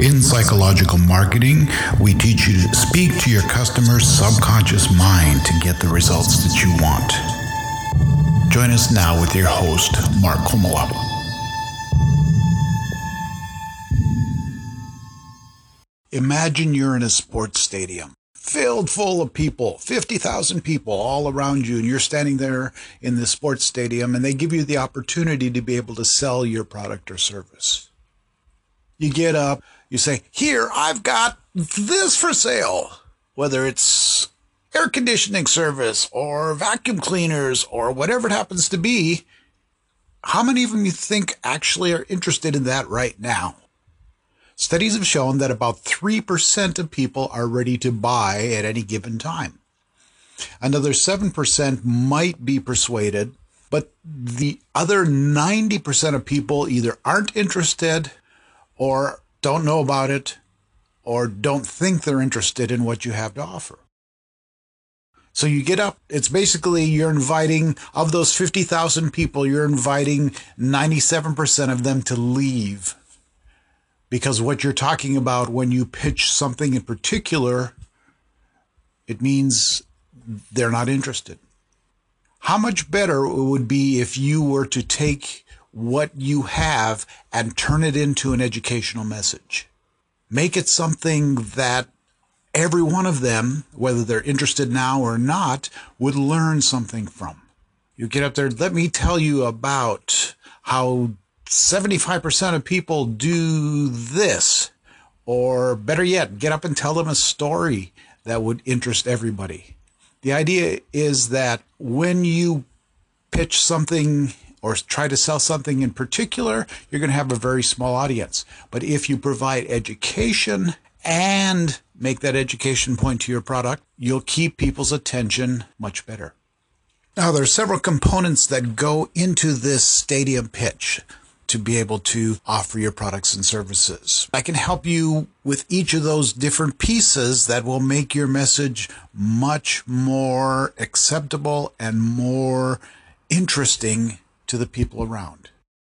In psychological marketing, we teach you to speak to your customer's subconscious mind to get the results that you want. Join us now with your host, Mark Komola. Imagine you're in a sports stadium filled full of people, 50,000 people all around you, and you're standing there in the sports stadium, and they give you the opportunity to be able to sell your product or service. You get up, you say, Here, I've got this for sale, whether it's air conditioning service or vacuum cleaners or whatever it happens to be. How many of them you think actually are interested in that right now? Studies have shown that about 3% of people are ready to buy at any given time. Another 7% might be persuaded, but the other 90% of people either aren't interested or don't know about it or don't think they're interested in what you have to offer. So you get up, it's basically you're inviting, of those 50,000 people, you're inviting 97% of them to leave because what you're talking about when you pitch something in particular, it means they're not interested. How much better it would be if you were to take what you have and turn it into an educational message. Make it something that every one of them, whether they're interested now or not, would learn something from. You get up there, let me tell you about how 75% of people do this. Or better yet, get up and tell them a story that would interest everybody. The idea is that when you pitch something or try to sell something in particular, you're going to have a very small audience. But if you provide education and make that education point to your product, you'll keep people's attention much better. Now, there are several components that go into this stadium pitch to be able to offer your products and services. I can help you with each of those different pieces that will make your message much more acceptable and more interesting to the people around.